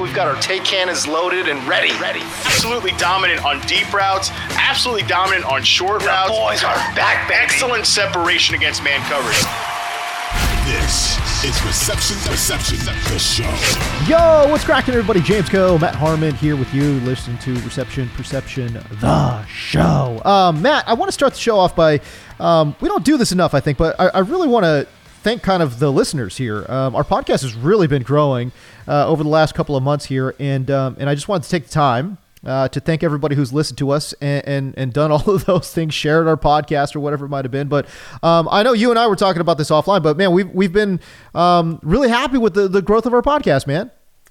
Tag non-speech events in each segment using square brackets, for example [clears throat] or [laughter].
We've got our take cannons loaded and ready. Ready. Absolutely dominant on deep routes. Absolutely dominant on short the routes. boys are back, baby. Excellent separation against man coverage. This is Reception Perception, the show. Yo, what's cracking, everybody? James Koh, Matt Harmon here with you, listening to Reception Perception, the show. Um, Matt, I want to start the show off by um, we don't do this enough, I think, but I, I really want to thank kind of the listeners here. Um, our podcast has really been growing uh, over the last couple of months here, and um, and I just wanted to take the time uh, to thank everybody who's listened to us and, and, and done [laughs] all of those things, shared our podcast or whatever it might have been. But um, I know you and I were talking about this offline, but man, we've we've been um, really happy with the, the growth of our podcast, man.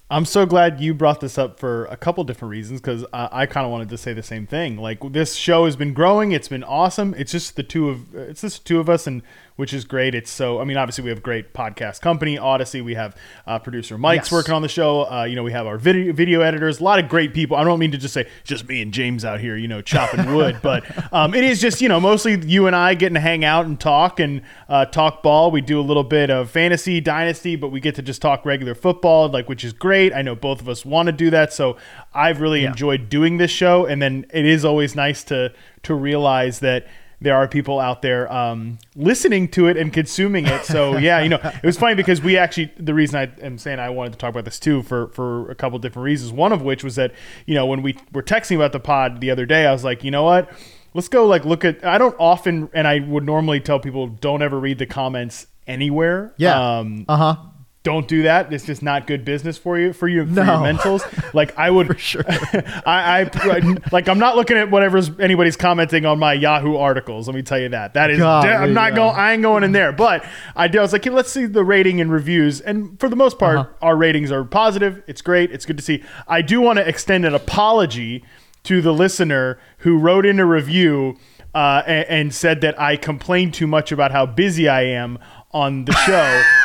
I'm so glad you brought this up for a couple different reasons because I, I kind of wanted to say the same thing. Like this show has been growing, it's been awesome. It's just the two of it's just two of us, and which is great. It's so I mean, obviously we have great podcast company, Audacy. We have uh, producer Mike's Yes. working on the show. Uh, you know, we have our video video editors, a lot of great people. I don't mean to just say just me and James out here, you know, chopping [laughs] wood, but um, it is just you know mostly you and I getting to hang out and talk and uh, talk ball. We do a little bit of fantasy dynasty, but we get to just talk regular football, like which is great. I know both of us want to do that, so I've really enjoyed doing this show. And then it is always nice to to realize that there are people out there um, listening to it and consuming it. So [laughs] yeah, you know, it was funny because we actually the reason I am saying I wanted to talk about this too for for a couple different reasons. One of which was that you know when we were texting about the pod the other day, I was like, you know what. Let's go like look at I don't often and I would normally tell people don't ever read the comments anywhere. Yeah. Um Uh huh. Don't do that. It's just not good business for you for you for No. your mentals. Like I would, [laughs] For sure. [laughs] I, I like I'm not looking at whatever's anybody's commenting on my Yahoo articles. Let me tell you that. That is, Golly, I'm not going. I ain't going in there. But I did. I was like, hey, let's see the rating and reviews. And for the most part, Uh-huh. our ratings are positive. It's great. It's good to see. I do want to extend an apology to the listener who wrote in a review. Uh, and, and said that I complained too much about how busy I am on the show. [laughs]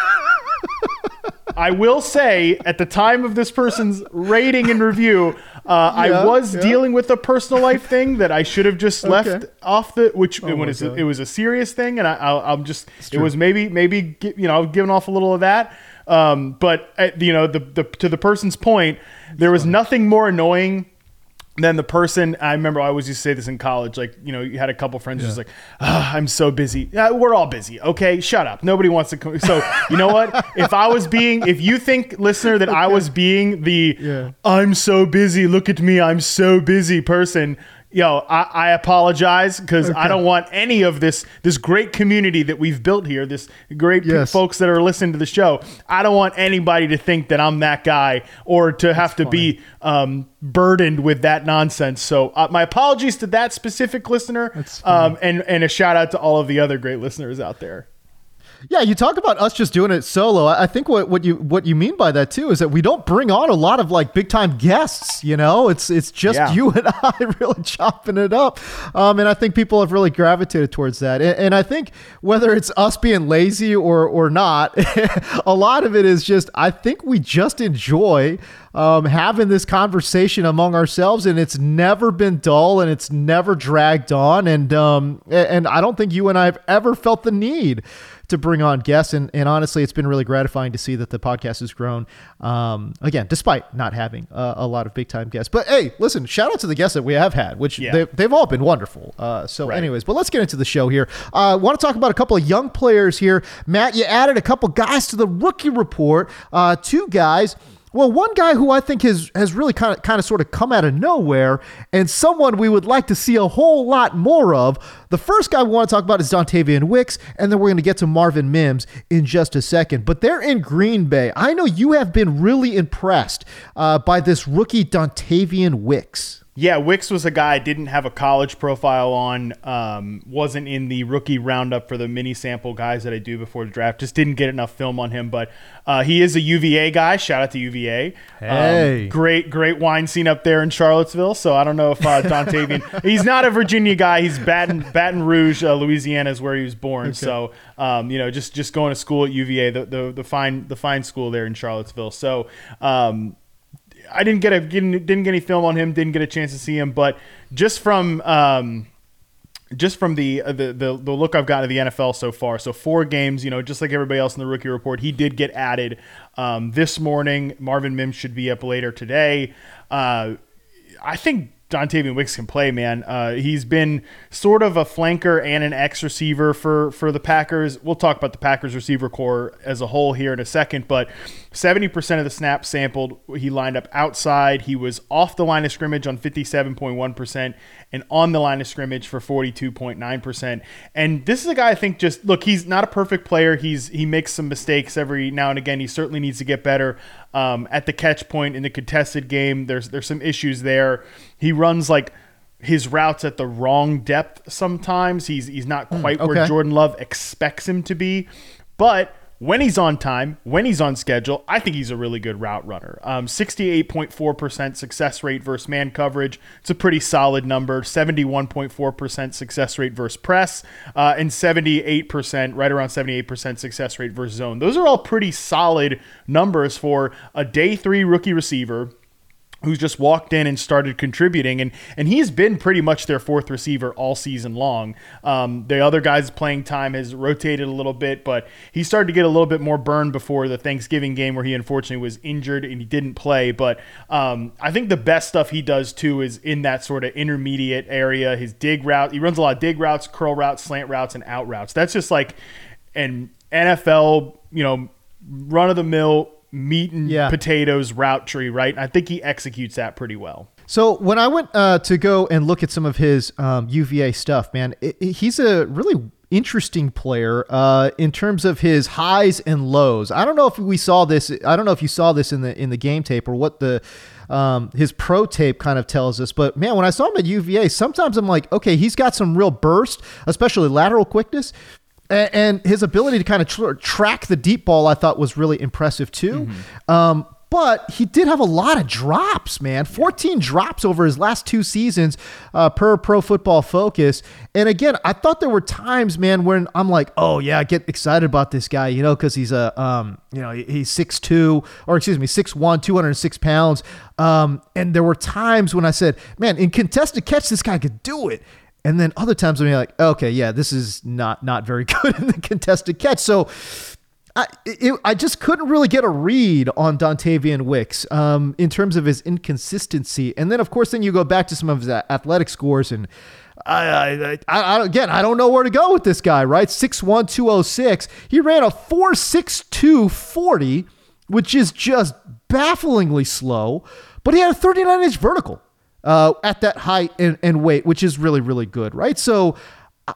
I will say, at the time of this person's rating and review, uh, I was yeah. dealing with a personal life thing that I should have just left Okay. off the. Which Oh it was God. it was a serious thing, and I, I'm just it was maybe maybe you know giving off a little of that. Um, but uh, you know the, the to the person's point, there was nothing more annoying then the person I remember I always used to say this in college, like you know, you had a couple friends just like, ah, I'm so busy. Yeah, we're all busy. Okay, shut up. Nobody wants to. Come. [laughs] So you know what? if I was being, if you think listener that I was being the, Yeah. I'm so busy. Look at me. I'm so busy person. Yo, I, I apologize because I don't want any of this this great community that we've built here, this great Yes. folks that are listening to the show. I don't want anybody to think that I'm that guy or to have to be um, burdened with that nonsense. So uh, my apologies to that specific listener, um, and and a shout out to all of the other great listeners out there. Yeah, you talk about us just doing it solo. I think what, what you what you mean by that too is that we don't bring on a lot of like big time guests. You know, it's it's just Yeah. you and [laughs] I really chopping it up, um, and I think people have really gravitated towards that. And, and I think whether it's us being lazy or or not, [laughs] a lot of it is just I think we just enjoy um, having this conversation among ourselves, and it's never been dull and it's never dragged on. And um, and I don't think you and I have ever felt the need to bring on guests, and, and honestly, it's been really gratifying to see that the podcast has grown. Um, again, despite not having uh, a lot of big time guests, but hey, listen, shout out to the guests that we have had, which Yeah. they, they've all been wonderful. Uh, so, Right. anyways, but let's get into the show here. I uh, want to talk about a couple of young players here. Matt, you added a couple guys to the rookie report. Uh, two guys. Well, one guy who I think has has really kind of kind of sort of come out of nowhere, and someone we would like to see a whole lot more of. The first guy we want to talk about is Dontayvion Wicks, and then we're going to get to Marvin Mims in just a second. But they're in Green Bay. I know you have been really impressed uh, by this rookie Dontayvion Wicks. Yeah, Wicks was a guy I didn't have a college profile on. Um, wasn't in the rookie roundup for the mini sample guys that I do before the draft. Just didn't get enough film on him. But uh, he is a UVA guy. Shout out to UVA. Hey. Um, great, great wine scene up there in Charlottesville. So I don't know if uh, Dontayvion. [laughs] he's not a Virginia guy. He's Baton Baton Rouge, uh, Louisiana is where he was born. So um, you know, just just going to school at UVA, the, the the fine the fine school there in Charlottesville. So. Um, I didn't get a didn't, get any film on him. Didn't get a chance to see him, but just from um, just from the, uh, the the the look I've gotten of the NFL so far, so four games, you know, just like everybody else in the rookie report, he did get added um, this morning. Marvin Mims should be up later today. Uh, I think Dontayvion Wicks can play, man. Uh, he's been sort of a flanker and an X receiver for for the Packers. We'll talk about the Packers receiver corps as a whole here in a second, but 70% of the snaps sampled, he lined up outside. He was off the line of scrimmage on 57.1% and on the line of scrimmage for 42.9%. And this is a guy I think just look, he's not a perfect player. He's he makes some mistakes every now and again. He certainly needs to get better um, at the catch point in the contested game. There's there's some issues there. He runs like his routes at the wrong depth sometimes. He's he's not quite where okay. Jordan Love expects him to be. But when he's on time, when he's on schedule, I think he's a really good route runner. Um, 68.4% success rate versus man coverage. It's a pretty solid number. 71.4% success rate versus press, uh, and 78%, right around 78% success rate versus zone. Those are all pretty solid numbers for a day three rookie receiver who's just walked in and started contributing and and he's been pretty much their fourth receiver all season long. Um, the other guys playing time has rotated a little bit but he started to get a little bit more burn before the thanksgiving game where he unfortunately was injured and he didn't play but um, i think the best stuff he does too is in that sort of intermediate area his dig route he runs a lot of dig routes curl routes slant routes and out routes. That's just like an nfl you know run of the mill meat and Yeah. potatoes route tree, right? I think he executes that pretty well. So when I went uh, to go and look at some of his um, UVA stuff, man, it, it- he's a really interesting player uh, in terms of his highs and lows. I don't know if we saw this. I don't know if you saw this in the in the game tape or what the um, his pro tape kind of tells us. But man, when I saw him at UVA, sometimes I'm like, okay, he's got some real burst, especially lateral quickness. And his ability to kind of tr- track the deep ball, I thought was really impressive too. Um, but he did have a lot of drops, man. 14 drops over his last two seasons uh, per Pro Football Focus. And again, I thought there were times, man, when I'm like, oh yeah, I get excited about this guy, you know, because he's a, um, you know, he- he's 6'2", or excuse me, 6'1", 206 pounds. Um, and there were times when I said, man, in contested catch, this guy could do it. And then other times you're like, okay, yeah, this is not not very [laughs] good in the contested catch. So I it, I just couldn't really get a read on Dontayvion Wicks um, in terms of his inconsistency. And then of course, then you go back to some of his athletic scores and. I, I, I, again, I don't know where to go with this guy, right? 6'1, 206. He ran a 4'6'2 40, which is just bafflingly slow, but he had a 39 inch vertical uh, at that height and, and weight, which is really, really good, right? So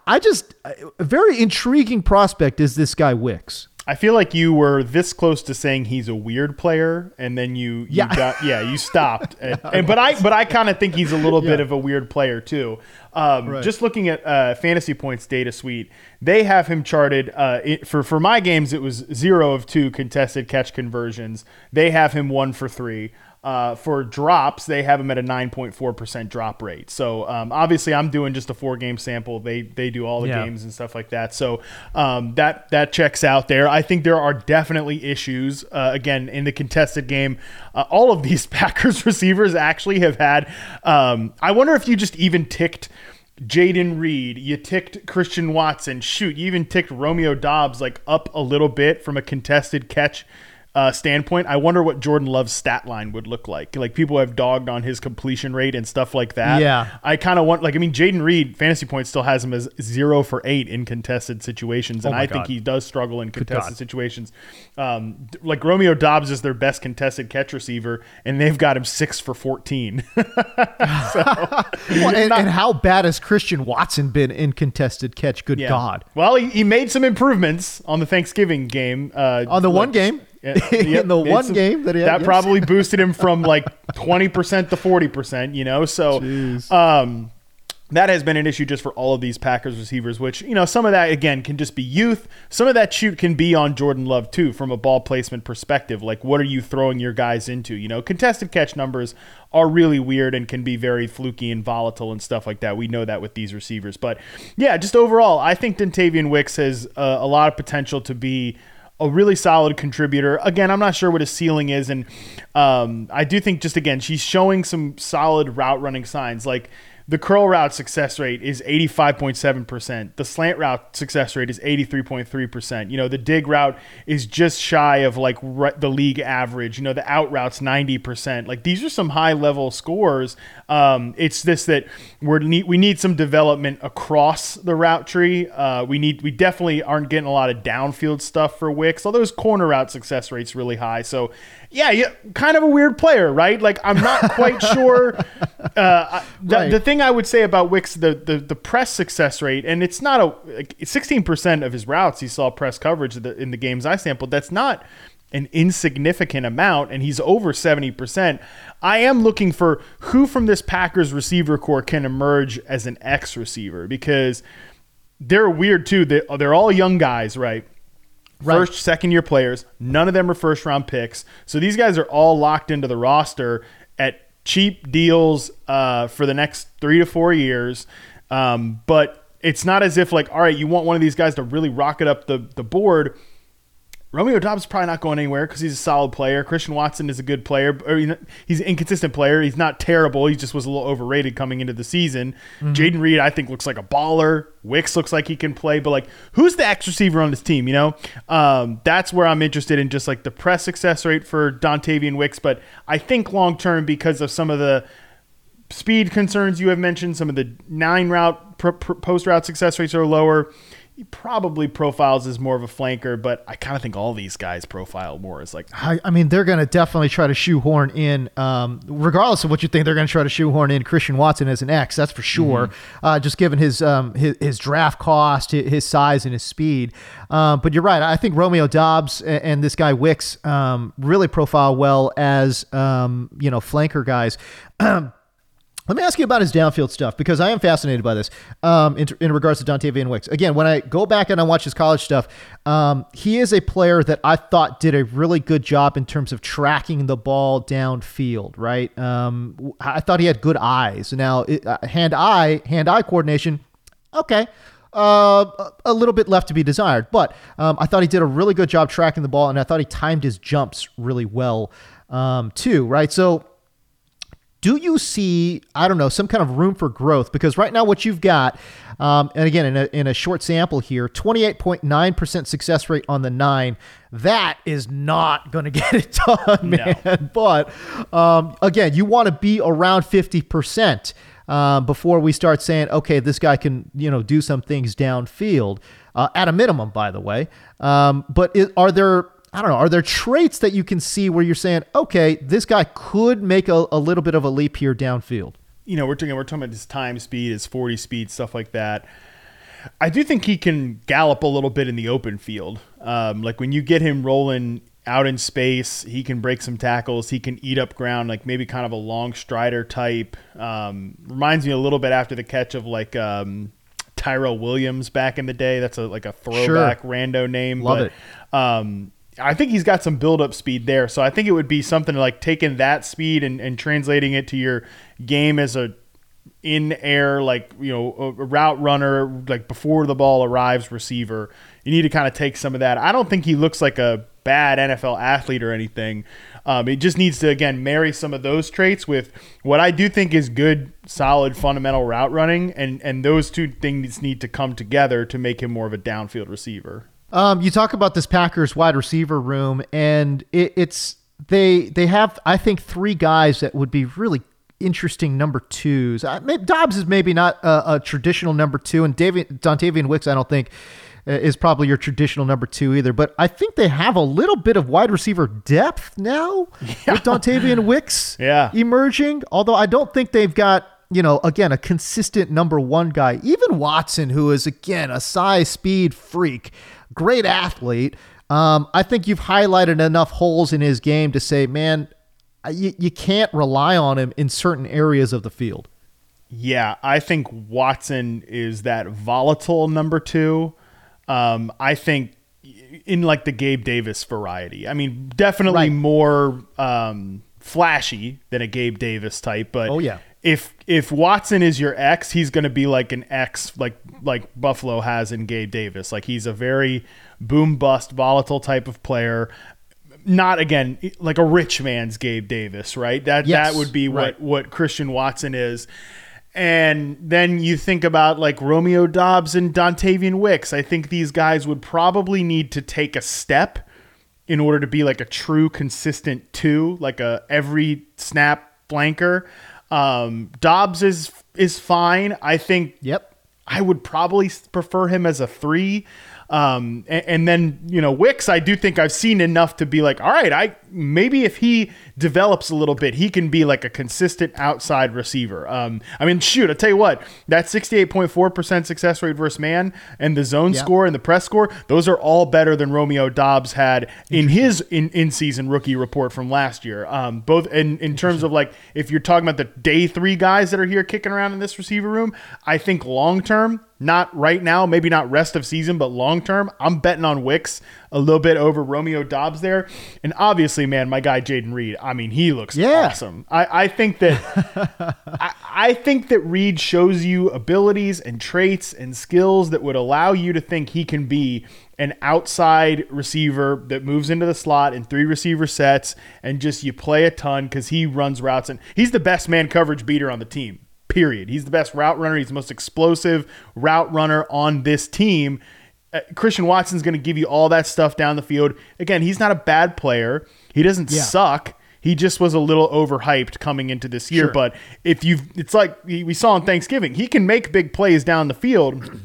I just, a very intriguing prospect is this guy Wicks. I feel like you were this close to saying he's a weird player, and then you, you Yeah. got yeah, you [laughs] stopped. and, and- but I but I kind of think he's a little [laughs] bit of a weird player too. Um, Right. Just looking at uh, Fantasy Points data suite, they have him charted uh, it, for for my games. It was zero of two contested catch conversions. They have him one for three. Uh, for drops, they have them at a 9.4% drop rate. So um, obviously, I'm doing just a four game sample. They they do all the Yeah. games and stuff like that. So um, that that checks out there. I think there are definitely issues uh, again in the contested game. Uh, all of these [laughs] Packers receivers actually have had. Um, I wonder if you just even ticked Jayden Reed, you ticked Christian Watson. Shoot, you even ticked Romeo Doubs like up a little bit from a contested catch uh, standpoint, I wonder what Jordan Love's stat line would look like. Like people have dogged on his completion rate and stuff like that. Yeah. I kind of want, like, I mean, Jayden Reed, fantasy points still has him as zero for eight in contested situations. And Oh I think he does struggle in contested situations. Um, like Romeo Doubs is their best contested catch receiver, and they've got him six for 14. [laughs] [laughs] Well, and, and how bad has Christian Watson been in contested catch? Good Yeah. God. Well, he, he made some improvements on the Thanksgiving game. Uh, On the one game? [laughs] Yep, In the one game that he had, that probably [laughs] boosted him from like 20% to 40%, you know? So, um, that has been an issue just for all of these Packers receivers, which, you know, some of that, again, can just be youth. Some of that shoot can be on Jordan Love, too, from a ball placement perspective. Like, what are you throwing your guys into? You know, contested catch numbers are really weird and can be very fluky and volatile and stuff like that. We know that with these receivers. But, yeah, just overall, I think Dontayvion Wicks has uh, a lot of potential to be a really solid contributor. Again, I'm not sure what his ceiling is, and um, I do think just again she's showing some solid route running signs. Like the curl route success rate is 85.7%. The slant route success rate is 83.3%. You know, the dig route is just shy of like re- the league average. You know, the out routes 90%. Like these are some high level scores. Um, it's this that we're need, we need some development across the route tree. Uh, we need we definitely aren't getting a lot of downfield stuff for Wicks. Although his corner route success rate's really high. So yeah, yeah, kind of a weird player, right? Like I'm not [laughs] quite sure. Uh, the, Right. the thing I would say about Wicks, the, the the press success rate, and it's not a like 16% of his routes he saw press coverage in the, in the games I sampled. That's not an insignificant amount, and he's over 70%. I am looking for who from this Packers receiver corps can emerge as an X receiver because they're weird too. They, they're all young guys, right? First, second year players. None of them are first round picks. So these guys are all locked into the roster at cheap deals uh, for the next three to four years. Um, but it's not as if like, all right, you want one of these guys to really rocket up the the board. Romeo Doubs is probably not going anywhere because he's a solid player. Christian Watson is a good player. Or you know, he's an inconsistent player. He's not terrible. He just was a little overrated coming into the season. Jayden Reed, I think, looks like a baller. Wicks looks like he can play. But like, who's the X receiver on this team? You know, um, that's where I'm interested in just like the press success rate for Dontayvion Wicks. But I think long term because of some of the speed concerns you have mentioned, some of the nine route pr- pr- post route success rates are lower. He probably profiles as more of a flanker, but I kind of think all these guys profile more as like I, I mean, they're going to definitely try to shoehorn in, um, regardless of what you think, they're going to try to shoehorn in Christian Watson as an X. That's for sure. Uh, just given his, um, his his draft cost, his, his size, and his speed. Um, but you're right. I think Romeo Doubs and, and this guy Wicks um, really profile well as um, you know flanker guys. [clears throat] Let me ask you about his downfield stuff because I am fascinated by this um, in, in regards to Dontayvion Wicks. Again, when I go back and I watch his college stuff, um, he is a player that I thought did a really good job in terms of tracking the ball downfield. Right? Um, I thought he had good eyes. Now, it, uh, hand-eye, hand-eye coordination, okay. Uh, a- a little bit left to be desired, but um, I thought he did a really good job tracking the ball, and I thought he timed his jumps really well um, too. Right? So do you see i don't know some kind of room for growth? Because right now what you've got um, and again in a, in a short sample here 28.9% success rate on the nine. That is not going [laughs] to get it done man. But um, again you want to be around 50% um, before we start saying okay this guy can you know do some things downfield uh, at a minimum by the way. Um, but it, are there I don't know. Are there traits that you can see where you're saying, okay, this guy could make a, a little bit of a leap here downfield? you know, we're talking we're talking about his time speed, his 40 speed, stuff like that. I do think he can gallop a little bit in the open field. Um, like when you get him rolling out in space, he can break some tackles. He can eat up ground, like maybe kind of a long strider type. Um, reminds me a little bit after the catch of like um, Tyrell Williams back in the day. That's a like a throwback rando name. Love but, it. Um, I think he's got some build up speed there. So I think it would be something like taking that speed and, and translating it to your game as a in air, like, you know, a, route runner, like before the ball arrives receiver. You need to kind of take some of that. I don't think he looks like a bad NFL athlete or anything. Um, it just needs to again marry some of those traits with what I do think is good, solid, fundamental route running, and and those two things need to come together to make him more of a downfield receiver. Um, you talk about this Packers wide receiver room, and it, it's they they have I think three guys that would be really interesting number twos. Uh, maybe, Doubs is maybe not a, a traditional number two, and David Dontayvion Wicks I don't think uh, is probably your traditional number two either. But I think they have a little bit of wide receiver depth now yeah. [laughs] with Dontayvion Wicks yeah. emerging. Although I don't think they've got you know, again, a consistent number one guy. Even Watson, who is, again, a size speed freak, great athlete. Um, I think you've highlighted enough holes in his game to say, man, you, you can't rely on him in certain areas of the field. Yeah, I think Watson is that volatile number two um, I think in like the Gabe Davis variety. I mean, definitely right. more um, flashy than a Gabe Davis type, but oh yeah. If if Watson is your ex, he's going to be like an ex, like like Buffalo has in Gabe Davis. Like he's a very boom bust, volatile type of player. Not again like a rich man's Gabe Davis, right? That yes, that would be what right. what Christian Watson is. And then you think about like Romeo Doubs and Dontayvion Wicks. I think these guys would probably need to take a step in order to be like a true consistent two, like a every snap flanker. Um, Doubs is is fine. I think. Yep. I would probably prefer him as a three. Um, and, and, then you know Wicks, I do think I've seen enough to be like, all right, I maybe if he develops a little bit, he can be like a consistent outside receiver. Um, I mean, shoot, I tell you what, that sixty-eight point four percent success rate versus man and the zone yeah. score and the press score, those are all better than Romeo Doubs had in his in in season rookie report from last year. Um, both in in terms of like if you're talking about the day three guys that are here kicking around in this receiver room, I think long term not right now, maybe not rest of season, but long term, I'm betting on Wicks a little bit over Romeo Doubs there. And obviously, man, my guy Jayden Reed, I mean, he looks yeah. awesome. I, I think that [laughs] I, I think that Reed shows you abilities and traits and skills that would allow you to think he can be an outside receiver that moves into the slot in three receiver sets and just you play a ton because he runs routes and he's the best man coverage beater on the team period. He's the best route runner. He's the most explosive route runner on this team. Uh, Christian Watson's going to give you all that stuff down the field. Again, he's not a bad player. He doesn't yeah. suck. He just was a little overhyped coming into this year. Sure. But if you've, it's like we saw on Thanksgiving, he can make big plays down the field.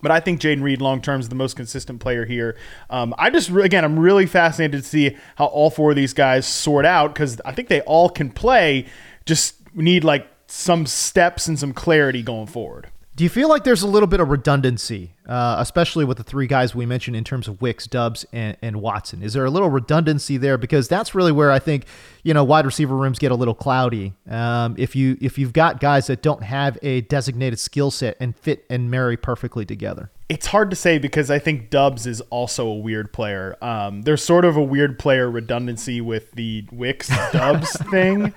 But I think Jayden Reed long term is the most consistent player here. Um, I just again, I'm really fascinated to see how all four of these guys sort out because I think they all can play. Just need like some steps and some clarity going forward. Do you feel like there's a little bit of redundancy, uh, especially with the three guys we mentioned in terms of Wicks, Doubs, and, and, Watson? Is there a little redundancy there? Because that's really where I think you know wide receiver rooms get a little cloudy. Um, if you if you've got guys that don't have a designated skill set and fit and marry perfectly together. It's hard to say because I think Doubs is also a weird player. Um, there's sort of a weird player redundancy with the Wicks Doubs [laughs] thing. Um,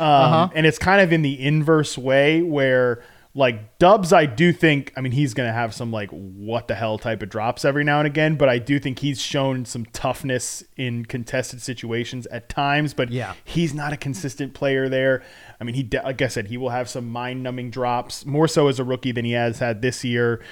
uh-huh. And it's kind of in the inverse way where like Doubs, I do think, I mean, he's going to have some like what the hell type of drops every now and again, but I do think he's shown some toughness in contested situations at times, but yeah. he's not a consistent player there. I mean, he, like I said, he will have some mind numbing drops more so as a rookie than he has had this year.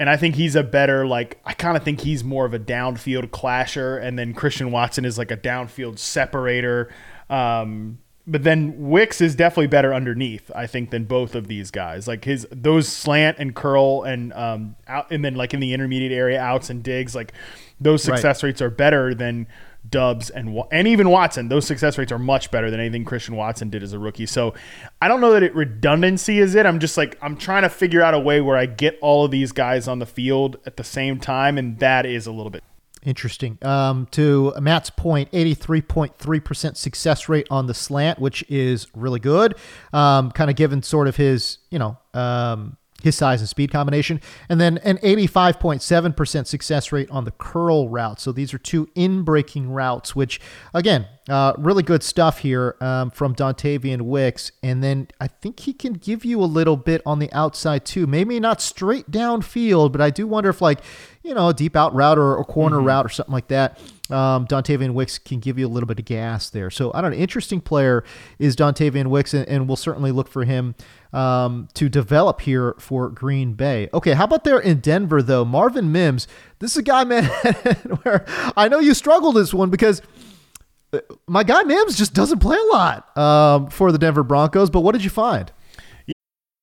And I think he's a better, like, I kind of think he's more of a downfield clasher. And then Christian Watson is like a downfield separator. Um, but then Wicks is definitely better underneath, I think, than both of these guys. Like his those slant and curl and um out and then like in the intermediate area outs and digs, like those success right. rates are better than Doubs and and even Watson. Those success rates are much better than anything Christian Watson did as a rookie. So I don't know that it redundancy is it. I'm just like I'm trying to figure out a way where I get all of these guys on the field at the same time, and that is a little bit Interesting. Um, to Matt's point, 83.3% success rate on the slant, which is really good. Um, kind of given sort of his, you know, um, his size and speed combination, and then an 85.7% success rate on the curl route. So these are two in breaking routes, which, again, uh, really good stuff here um, from Dontayvion Wicks. And then I think he can give you a little bit on the outside too. Maybe not straight downfield, but I do wonder if, like, you know, a deep out route or a corner mm-hmm. route or something like that um, Dontayvion Wicks can give you a little bit of gas there. So I don't know. Interesting player is Dontayvion Wicks, and, and we'll certainly look for him um, to develop here for Green Bay. Okay, how about there in Denver though? Marvin Mims. This is a guy, [laughs] man, where I know you struggled this one because uh, my guy Mims just doesn't play a lot um, for the Denver Broncos. But what did you find?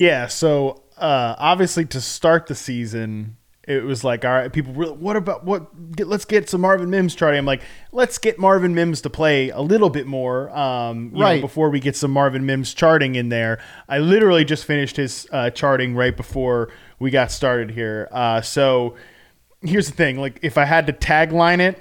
Yeah, so uh, obviously to start the season, it was like, all right, people, really, what about what? Get, let's get some Marvin Mims charting. I'm like, let's get Marvin Mims to play a little bit more, um, right? Know, before we get some Marvin Mims charting in there. I literally just finished his uh, charting right before we got started here. Uh, so here's the thing: like, if I had to tagline it.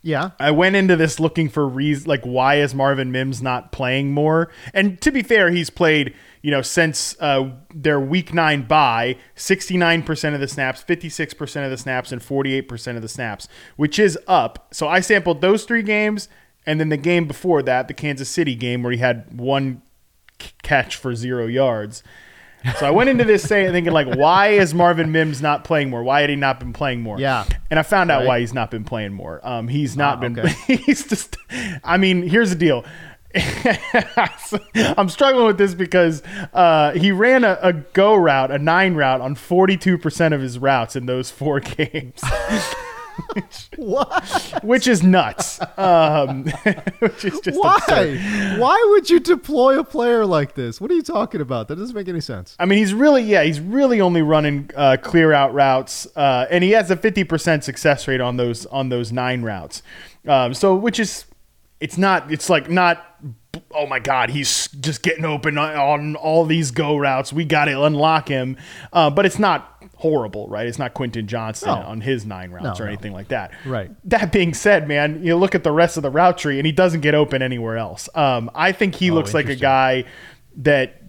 Yeah. I went into this looking for reasons like why is Marvin Mims not playing more? And to be fair, he's played you know, since uh, their week nine bye, 69% of the snaps, 56% of the snaps, and 48% of the snaps, which is up. So I sampled those three games, and then the game before that, the Kansas City game, where he had one catch for zero yards. So I went into this saying, thinking like, why is Marvin Mims not playing more? Why had he not been playing more? Yeah, and I found out right. why he's not been playing more. Um, he's not been. Okay. [laughs] He's just. I mean, here's the deal. [laughs] I'm struggling with this because uh, he ran a, a, go route, a nine route, on 42% of his routes in those four [laughs] games. which, what? Which is nuts. Um, [laughs] which is just why? Absurd. Why would you deploy a player like this? What are you talking about? That doesn't make any sense. I mean, he's really, yeah, he's really only running uh, clear out routes, uh, and he has a 50% success rate on those on those nine routes. Um, so, which is it's not it's like not oh my god he's just getting open on all these go routes we got to unlock him uh, but it's not horrible right it's not quentin johnston no. on his nine routes no, or anything no. like that right that being said man you look at the rest of the route tree and he doesn't get open anywhere else um, i think he oh, looks like a guy that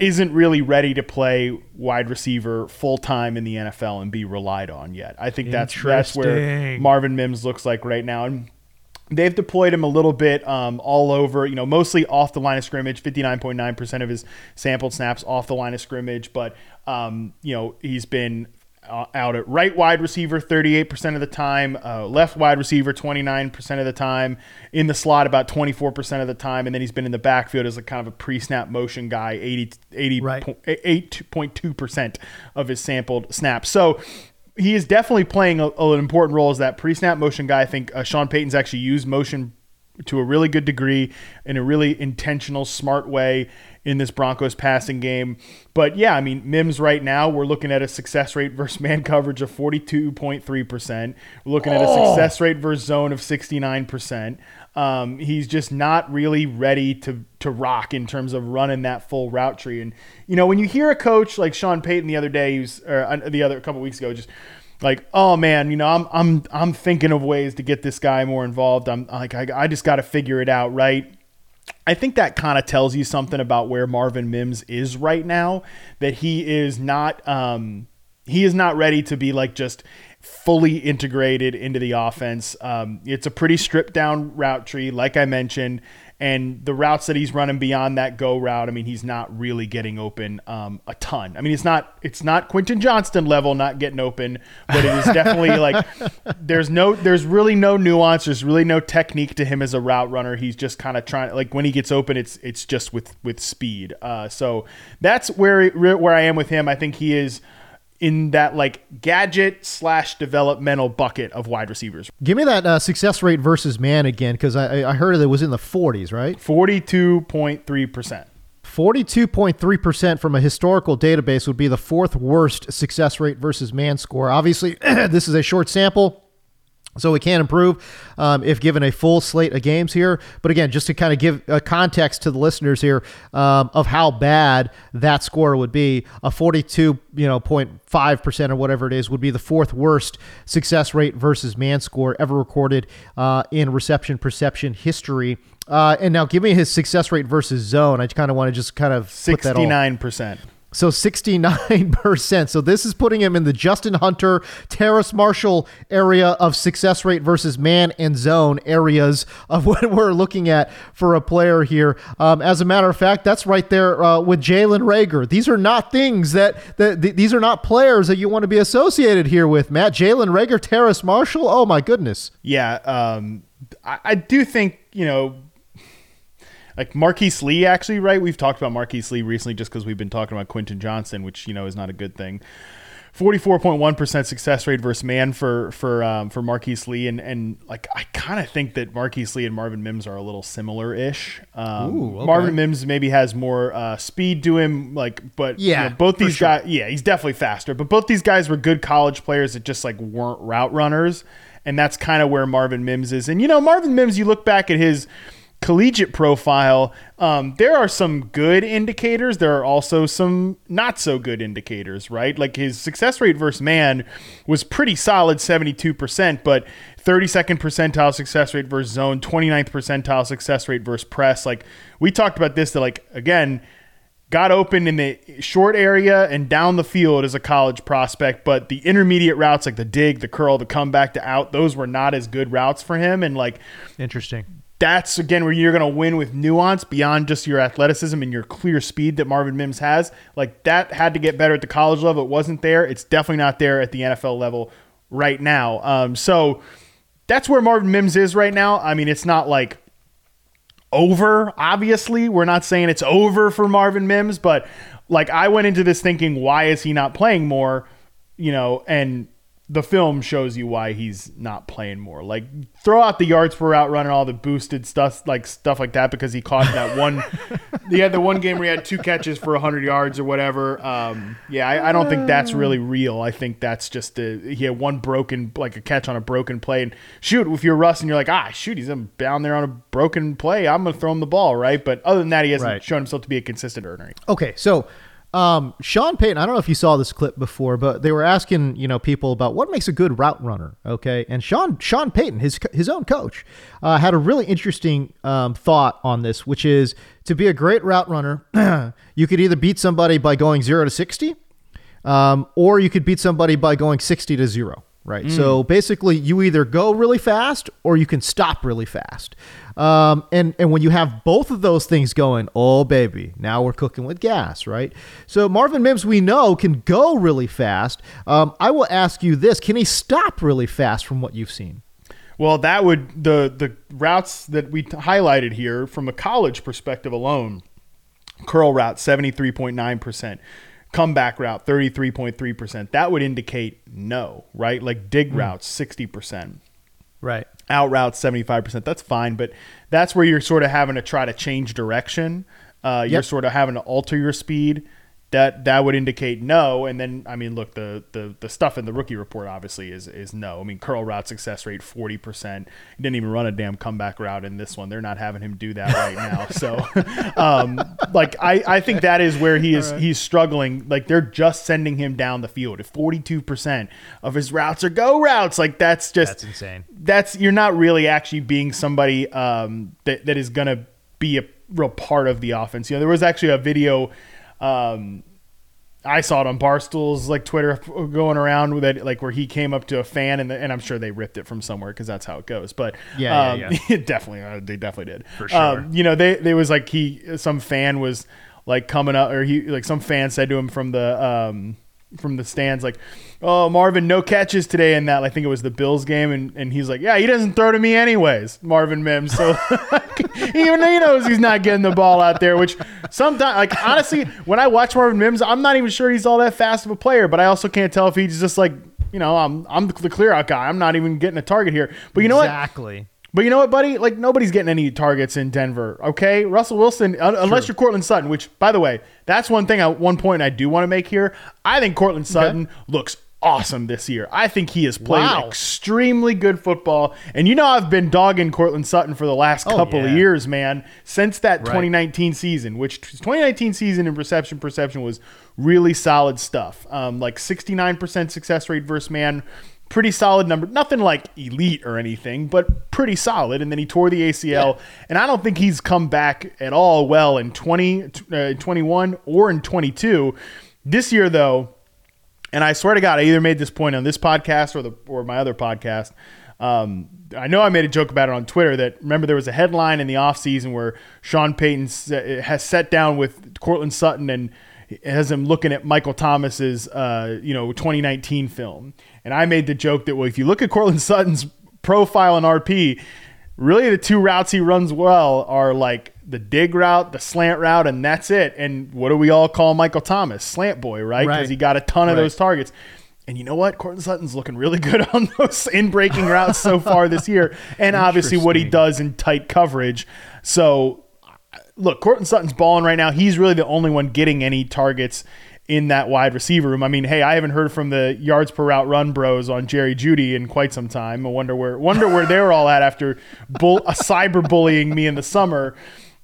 isn't really ready to play wide receiver full time in the NFL and be relied on yet. I think that's that's where Marvin Mims looks like right now. And They've deployed him a little bit um, all over, you know, mostly off the line of scrimmage. 59.9% of his sampled snaps off the line of scrimmage, but um, you know he's been uh, out at right wide receiver 38% of the time, uh, left wide receiver 29% of the time, in the slot about 24% of the time, and then he's been in the backfield as a kind of a pre-snap motion guy, 80, 80 right. 8.2% of his sampled snaps. So he is definitely playing a, an important role as that pre-snap motion guy. I think uh, Sean Payton's actually used motion to a really good degree in a really intentional, smart way in this Broncos passing game. But yeah, I mean, Mims right now, we're looking at a success rate versus [laughs] man coverage of 42.3%. We're looking at a oh. success rate versus zone of 69%. Um, he's just not really ready to to rock in terms of running that full route tree. And you know, when you hear a coach like Sean Payton the other day, he was, or uh, the other a couple weeks ago, just like, oh man, you know, I'm I'm I'm thinking of ways to get this guy more involved. I'm like, I, I just got to figure it out, right? I think that kind of tells you something about where Marvin Mims is right now. That he is not um, he is not ready to be like just fully integrated into the offense. Um, it's a pretty stripped down route tree, like I mentioned, and the routes that he's running beyond that go route, I mean, he's not really getting open um, a ton. I mean, it's not it's not Quentin Johnston level not getting open, but it is definitely like [laughs] there's no there's really no nuance. There's really no technique to him as a route runner. He's just kind of trying like when he gets open, it's it's just with with speed. Uh, so that's where where I am with him. I think he is in that like gadget slash developmental bucket of wide receivers. Give me that uh, success rate versus man again, because I, I heard it was in the 40s, right? 42.3%. 42.3% from a historical database would be the fourth worst success rate versus man score. Obviously, [clears throat] this is a short sample. So we can improve um, if given a full slate of games here. But again, just to kind of give a context to the listeners here um, of how bad that score would be, a 42, you know, 0.5 percent or whatever it is would be the fourth worst success rate versus man score ever recorded uh, in reception perception history. Uh, and now give me his success rate versus zone. I kind of want to just kind of 69%. So 69%. So this is putting him in the Justin Hunter, Terrace Marshall area of success rate versus man and zone areas of [laughs] what we're looking at for a player here. Um, as a matter of fact, that's right there uh, with Jalen Reagor. These are not things that, that th- these are not players that you want to be associated here with, Matt. Jalen Reagor, Terrace Marshall. Oh my goodness. Yeah. Um, I, I do think, you know, like Marquise Lee, actually, right? We've talked about Marquise Lee recently just because we've been talking about Quentin Johnston, which you know is not a good thing. Forty-four point one percent success rate versus man for for um, for Marquise Lee, and and like I kind of think that Marquise Lee and Marvin Mims are a little similar-ish. Um, Ooh, okay. Marvin Mims maybe has more uh, speed to him, like, but yeah, you know, both these sure. guys, yeah, he's definitely faster. But both these guys were good college players that just like weren't route runners, and that's kind of where Marvin Mims is. And you know, Marvin Mims, you look back at his collegiate profile, um, there are some good indicators. There are also some not so good indicators, right? Like his success rate versus man was pretty solid, 72%, but 32nd percentile success rate versus zone, 29th percentile success rate versus press. Like we talked about this, that like, again, got open in the short area and down the field as a college prospect, but the intermediate routes like the dig, the curl, the comeback to out, those were not as good routes for him. And like, interesting that's again where you're going to win with nuance beyond just your athleticism and your clear speed that Marvin Mims has. Like that had to get better at the college level. It wasn't there. It's definitely not there at the NFL level right now. Um, so that's where Marvin Mims is right now. I mean, it's not like over, obviously. We're not saying it's over for Marvin Mims, but like I went into this thinking, why is he not playing more? You know, and the film shows you why he's not playing more. Like throw out the yards per route run and all the boosted stuff like stuff like that because he caught that one. [laughs] he had the one game where he had two catches for hundred yards or whatever. Um, yeah, I, I, don't think that's really real. I think that's just a, he had one broken like a catch on a broken play and shoot if you're Russ and you're like ah shoot he's down there on a broken play I'm gonna throw him the ball right. But other than that he hasn't right. shown himself to be a consistent earner. Okay, so um, Sean Payton, I don't know if you saw this clip before, but they were asking, you know, people about what makes a good route runner. Okay. And Sean, Sean Payton, his, his own coach, uh, had a really interesting um, thought on this, which is to be a great route runner, [clears throat] you could either beat somebody by going zero to 60, um, or you could beat somebody by going 60 to zero right? Mm. So basically, you either go really fast or you can stop really fast. Um, and and when you have both of those things going, oh baby, now we're cooking with gas, right? So Marvin Mims, we know, can go really fast. Um, I will ask you this: Can he stop really fast from what you've seen? Well, that would the the routes that we highlighted here from a college perspective alone curl route 73.9%, comeback route 33.3%. That would indicate no, right? Like dig mm. routes 60%. Right. Out routes 75%. That's fine, but that's where you're sort of having to try to change direction. Uh, yep. You're sort of having to alter your speed that that would indicate no. And then I mean, look, the the the stuff in the rookie report obviously is is no. I mean, curl route success rate forty percent. He didn't even run a damn comeback route in this one. They're not having him do that right now. So, [laughs] um, like I I think that is where he is right. he's struggling. Like they're just sending him down the field. If forty two percent of his routes are go routes, like that's just that's insane. That's you're not really actually being somebody um, that that is gonna be a real part of the offense. You know, there was actually a video um, I saw it on Barstool's like Twitter going around with it, like where he came up to a fan and the, and I'm sure they ripped it from somewhere because that's how it goes. But Yeah, um, yeah, yeah. [laughs] definitely, uh, they definitely did For sure. Um, you know, they they was like he some fan was like coming up or he like some fan said to him from the um from the stands like, "Oh, Marvin, no catches today." in that I think it was the Bills game, and and he's like, "Yeah, he doesn't throw to me anyways." Marvin Mims, so [laughs] even he knows he's not getting the ball out there. Which sometimes, like honestly, when I watch Marvin Mims, I'm not even sure he's all that fast of a player. But I also can't tell if he's just like, you know, I'm I'm the clear out guy. I'm not even getting a target here. But you know what? exactly. But you know what, buddy? Like nobody's getting any targets in Denver. Okay, Russell Wilson, un- unless you're Courtland Sutton. Which, by the way, that's one thing. At one point, I do want to make here. I think Courtland Sutton looks awesome this year. I think he has played Wow. extremely good football. And you know, I've been dogging Courtland Sutton for the last Oh, couple of years, man. Since that Right. 2019 season, which 2019 season in reception perception was really solid stuff. Um, like 69% success rate versus man. Pretty solid number. Nothing like elite or anything, but pretty solid. And then he tore the ACL. And I don't think he's come back at all well in 20, uh, 21 or in 22. This year, though, and I swear to God, I either made this point on this podcast or the or my other podcast. Um, I know I made a joke about it on Twitter that remember there was a headline in the offseason where Sean Payton s- has sat down with Courtland Sutton and has him looking at Michael Thomas's uh, you know 2019 film. And I made the joke that well, if you look at Courtland Sutton's profile in RP, really the two routes he runs well are like the dig route, the slant route, and that's it. And what do we all call Michael Thomas? Slant boy, right? Because Right. he got a ton of Right. those targets. And you know what? Courtland Sutton's looking really good on [laughs] those in breaking routes so far this year. And obviously what he does in tight coverage. So look, Courtland Sutton's balling right now. He's really the only one getting any targets in that wide receiver room. I mean, hey, I haven't heard from the yards per route run bros on Jerry Jeudy in quite some time. I wonder where wonder where they're all at after bull, [laughs] a cyber bullying me in the summer.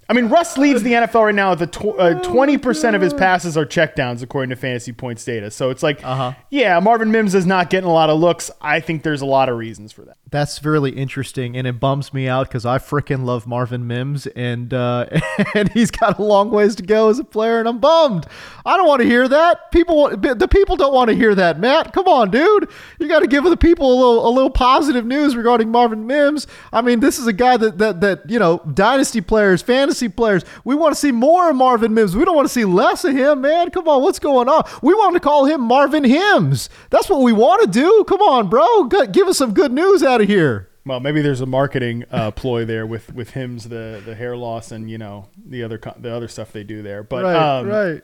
I mean, Russ leads the NFL right now with the uh, 20% of his passes are checkdowns, according to fantasy points data. So it's like, uh-huh. yeah, Marvin Mims is not getting a lot of looks. I think there's a lot of reasons for that. That's really interesting, and it bums me out because I freaking love Marvin Mims, and uh, [laughs] and he's got a long ways to go as a player, and I'm bummed. I don't want to hear that. People, the people don't want to hear that. Matt, come on, dude. You got to give the people a little a little positive news regarding Marvin Mims. I mean, this is a guy that that that you know, dynasty players, fantasy players. We want to see more of Marvin Mims. We don't want to see less of him, man. Come on, what's going on? We want to call him Marvin Hims. That's what we want to do. Come on, bro. Give us some good news out of here. Well, maybe there's a marketing uh, ploy there with with Hims, the the hair loss, and you know the other the other stuff they do there. But right, um, right.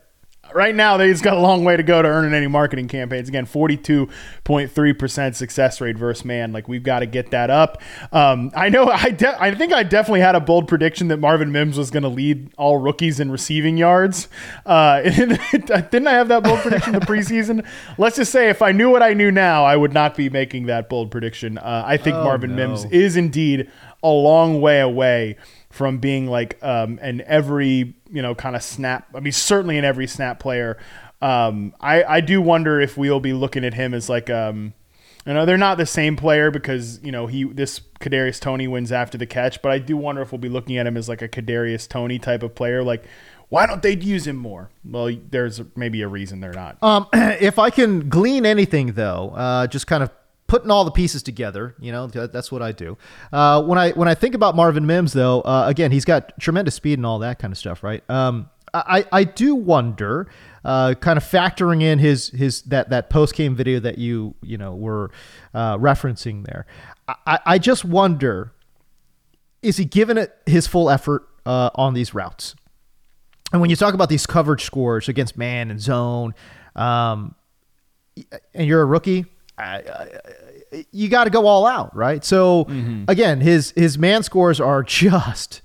Right now they've got a long way to go to earning any marketing campaigns. Again, 42.3% success rate versus man. Like we've got to get that up. Um, I know I de- I think I definitely had a bold prediction that Marvin Mims was going to lead all rookies in receiving yards. Uh, [laughs] didn't I have that bold prediction the preseason? Let's just say if I knew what I knew now, I would not be making that bold prediction. Uh, I think Oh, Marvin no. Mims is indeed a long way away from being like um, an every you know kind of snap. I mean, certainly an every snap player. Um, I I do wonder if we'll be looking at him as like um, you know they're not the same player because you know he this Kadarius Toney wins after the catch, but I do wonder if we'll be looking at him as like a Kadarius Toney type of player. Like, why don't they use him more? Well, there's maybe a reason they're not. Um, [clears throat] if I can glean anything, though, uh, just kind of putting all the pieces together, you know, that's what I do. Uh, when I when I think about Marvin Mims, though, uh, again, he's got tremendous speed and all that kind of stuff, right? Um, I I do wonder, uh, kind of factoring in his his that that post game video that you you know were uh, referencing there. I, I just wonder, is he giving it his full effort uh, on these routes? And when you talk about these coverage scores against man and zone, um, and you're a rookie, I, I, you got to go all out, right? So again, his his man scores are [laughs] just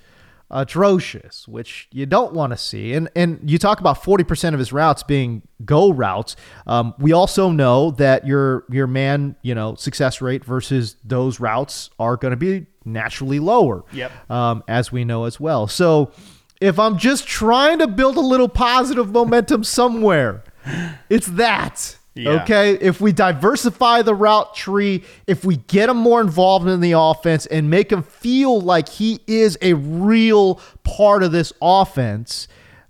atrocious, which you don't want to see. And and you talk about forty percent of his routes being go routes. Um, we also know that your your man, you know, success rate versus those routes are going to be naturally lower. Yep. Um, as we know as well. So if I'm just trying to build a little positive momentum somewhere, it's that. Yeah. Okay. If we diversify the route tree, if we get him more involved in the offense and make him feel like he is a real part of this offense,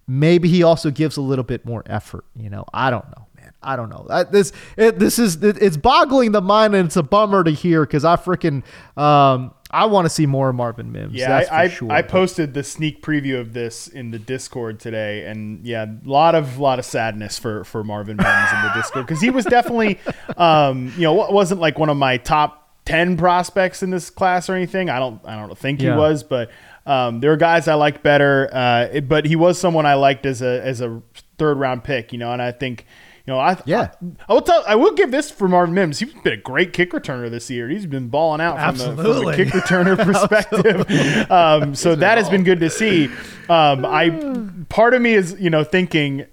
maybe he also gives a little bit more effort. You know, I don't know, man. I don't know. I, this it, this is it, it's boggling the mind, and it's a bummer to hear because I freaking um, I want to see more Marvin Mims. Yeah, that's I, I, for sure. I posted the sneak preview of this in the Discord today, and yeah, a lot of lot of sadness for for Marvin Mims in the Discord because he was definitely, [laughs] um, you know, wasn't like one of my top ten prospects in this class or anything. I don't I don't think Yeah. he was, but um, there are guys I liked better. Uh, it- but he was someone I liked as a as a third round pick, you know, and I think. You know, I Yeah. I, will tell. I will give this for Marvin Mims. He's been a great kick returner this year. He's been balling out from, the, from Absolutely. kick returner [laughs] [laughs] perspective. um, so that has been good to see. Um, I part of me is you know thinking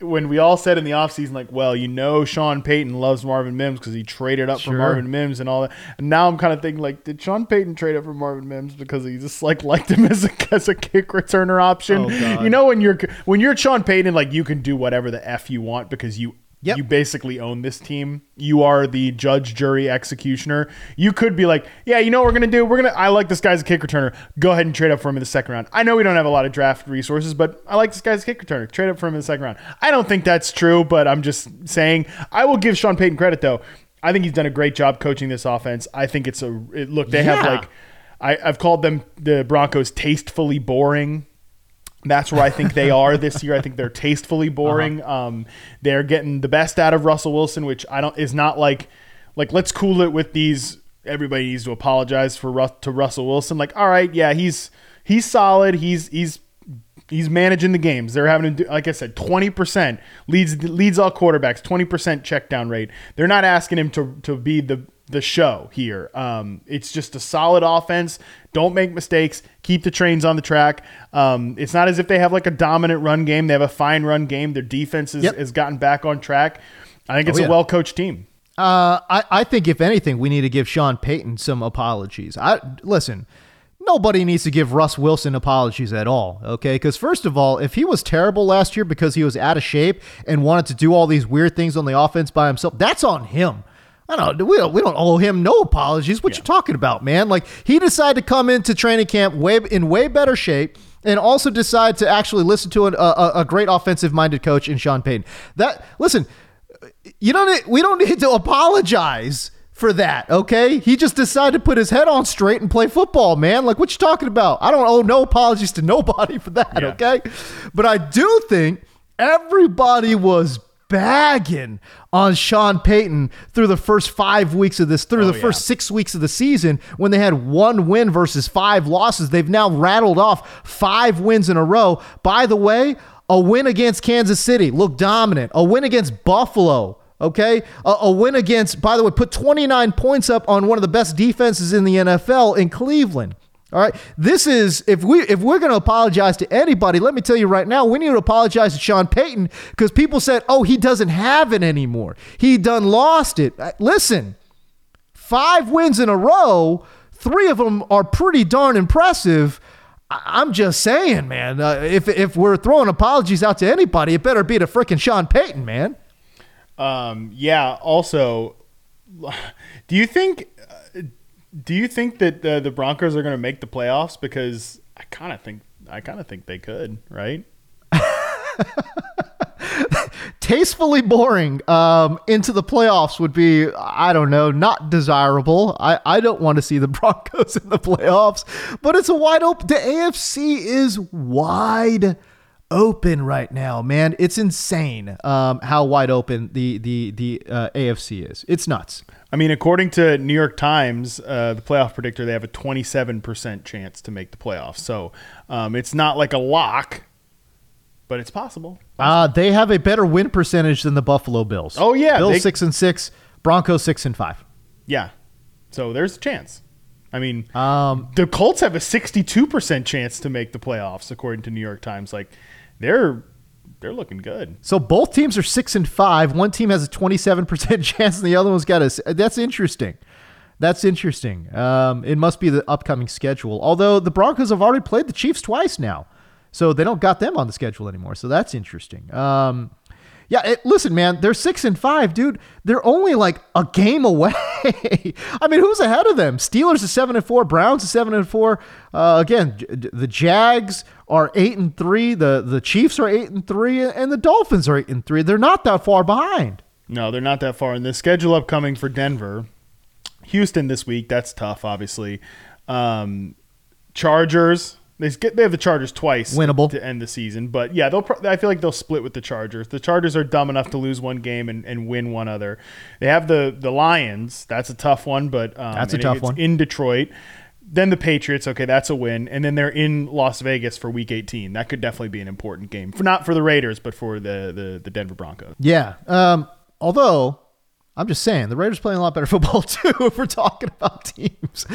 when we all said in the offseason like, well, you know, Sean Payton loves Marvin Mims because he traded up Sure. for Marvin Mims and all that. And now I'm kind of thinking like, did Sean Payton trade up for Marvin Mims because he just like [laughs] liked him as a as a kick returner option? Oh, you know, when you're when you're Sean Payton, like you can do whatever the f you want because you. Yep. You basically own this team. You are the judge, jury, executioner. You could be like, yeah, you know what we're gonna do? We're gonna. I like this guy's a kick returner. Go ahead and trade up for him in the second round. I know we don't have a lot of draft resources, but I like this guy's kick returner. Trade up for him in the second round. I don't think that's true, but I'm just saying. I will give Sean Payton credit though. I think he's done a great job coaching this offense. I think it's a it, look. They have like, I, I've called them the Broncos tastefully boring. That's where I think they [laughs] are this year. I think they're tastefully boring. Um, they're getting the best out of Russell Wilson, which I don't is not like like let's cool it with these. Everybody needs to apologize for to Russell Wilson. Like, all right, yeah, he's he's solid. He's he's he's managing the games. They're having to do, like I said, twenty percent leads leads all quarterbacks. Twenty percent check down rate. They're not asking him to to be the the show here. Um, it's just a solid offense. Don't make mistakes. Keep the trains on the track. Um, it's not as if they have like a dominant run game. They have a fine run game. Their defense is, Yep. has gotten back on track. I think it's Oh, a well coached team. Uh, I, I think if anything, we need to give Sean Payton some apologies. I listen. Nobody needs to give Russ Wilson apologies at all, okay? Because first of all, if he was terrible last year because he was out of shape and wanted to do all these weird things on the offense by himself, that's on him. I don't. We don't. We don't owe him no apologies. What you talking about, man? Like he decided to come into training camp way in way better shape, and also decide to actually listen to an, a, a, a great offensive minded coach in Sean Payton. That listen, you don't. We don't need to apologize for that. Okay, he just decided to put his head on straight and play football, man. Like what you talking about? I don't owe no apologies to nobody [laughs] for that. Yeah. Okay, but I do think everybody was bagging on Sean Payton through the first five weeks of this, through oh, the first six weeks of the season when they had one win versus five losses. They've now rattled off five wins in a row. By the way, a win against Kansas City looked dominant. A win against Buffalo. Okay, a, a win against, by the way, put 29 points up on one of the best defenses in the NFL in Cleveland. All right, this is if we if we're going to apologize to anybody, let me tell you right now, we need to apologize to Sean Payton because people said, "Oh, he doesn't have it anymore. He done lost it." Uh, Listen, five wins in a row, three of them are pretty darn impressive. I'm just saying, man. Uh, if if we're throwing apologies out to anybody, it better be to freaking Sean Payton, man. Um, yeah. Also, [laughs] do you think do you think that uh, the Broncos are going to make the playoffs? Because I kind of think I kind of think they could, right? [laughs] tastefully boring um, into the playoffs would be i don't know not desirable I, I don't want to see the [laughs] broncos in the playoffs but it's a wide open the afc is wide open right now man it's insane um, how wide open the the the uh, afc is it's nuts I mean, according to New York Times, uh, the playoff predictor, they have a 27% chance to make the playoffs. So um, it's not like a lock, but it's possible. uh, they have a better win percentage than the buffalo bills Oh, yeah, bills they- six and six broncos six and five Yeah. So there's a chance. I mean, um, the Colts have a 62% chance to make the playoffs, according to New York Times. Like, they're they're looking good. So both teams are six and five. One team has a twenty-seven [laughs] percent chance, and the other one's got a. That's interesting. That's interesting. Um, it must be the upcoming schedule. Although the Broncos have already played the Chiefs twice now, so they don't got them on the schedule anymore. So that's interesting. Um, yeah, it, listen, man, they're six and five, dude. They're only like a game [laughs] away. I mean, who's ahead of them? Steelers are seven and four. Browns are seven and four. Uh, again, the Jags are eight and three. The the Chiefs are eight and three, and the Dolphins are eight and three. They're not that far behind. No, they're not that far. And the schedule upcoming for Denver, Houston this week. That's tough, obviously. Um, Chargers. They get they have the Chargers twice, Winnable. to end the season. But yeah, they'll. I feel like they'll split with the Chargers. The Chargers are dumb enough to lose one game and, and win one other. They have the the Lions. That's a tough one, but um, That's a tough it's one. in Detroit. Then the Patriots. Okay, that's a win. And then they're in Las Vegas for Week 18. That could definitely be an important game for not for the Raiders, but for the the, the Denver Broncos. Yeah. Um, although I'm just saying the Raiders playing a lot better [laughs] football too. If we're talking about teams,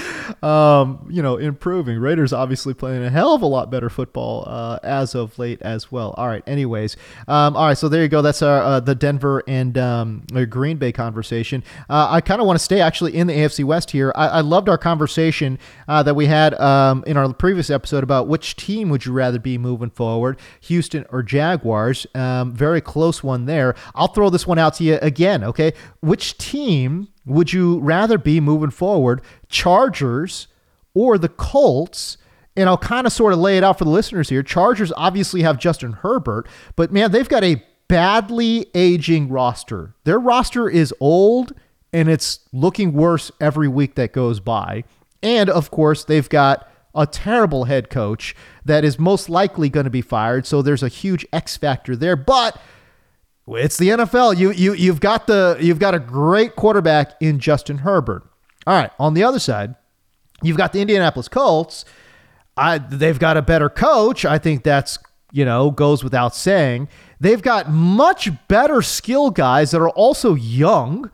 um, you know, improving. Raiders obviously playing a hell of a lot better football uh, as of late as well. All right. Anyways, um, all right. So there you go. That's our uh, the Denver and um, uh, Green Bay conversation. Uh, I kind of want to stay actually in the AFC West here. I, I loved our conversation uh, that we had um, in our previous episode about which team would you rather be moving forward, Houston or Jaguars. Um, very close one there. I'll throw this one out to you again. Okay, which team would you rather be moving forward, Chargers or the Colts? And I'll kind of sort of lay it out for the listeners here. Chargers obviously have Justin Herbert, but man, they've got a badly aging roster. Their roster is old and it's looking worse every week that goes by. And of course, they've got a terrible head coach that is most likely going to be fired. So there's a huge X factor there. But it's the NFL. You you you've got the you've got a great quarterback in Justin Herbert. All right, on the other side, you've got the Indianapolis Colts. I they've got a better coach. I think that's you know goes without saying. They've got much better skill guys that are also young,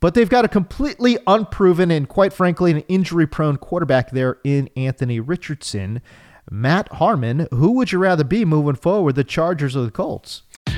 but they've got a completely unproven and quite frankly an injury prone quarterback there in Anthony Richardson. Matt Harmon, who would you rather be moving forward, the Chargers or the Colts?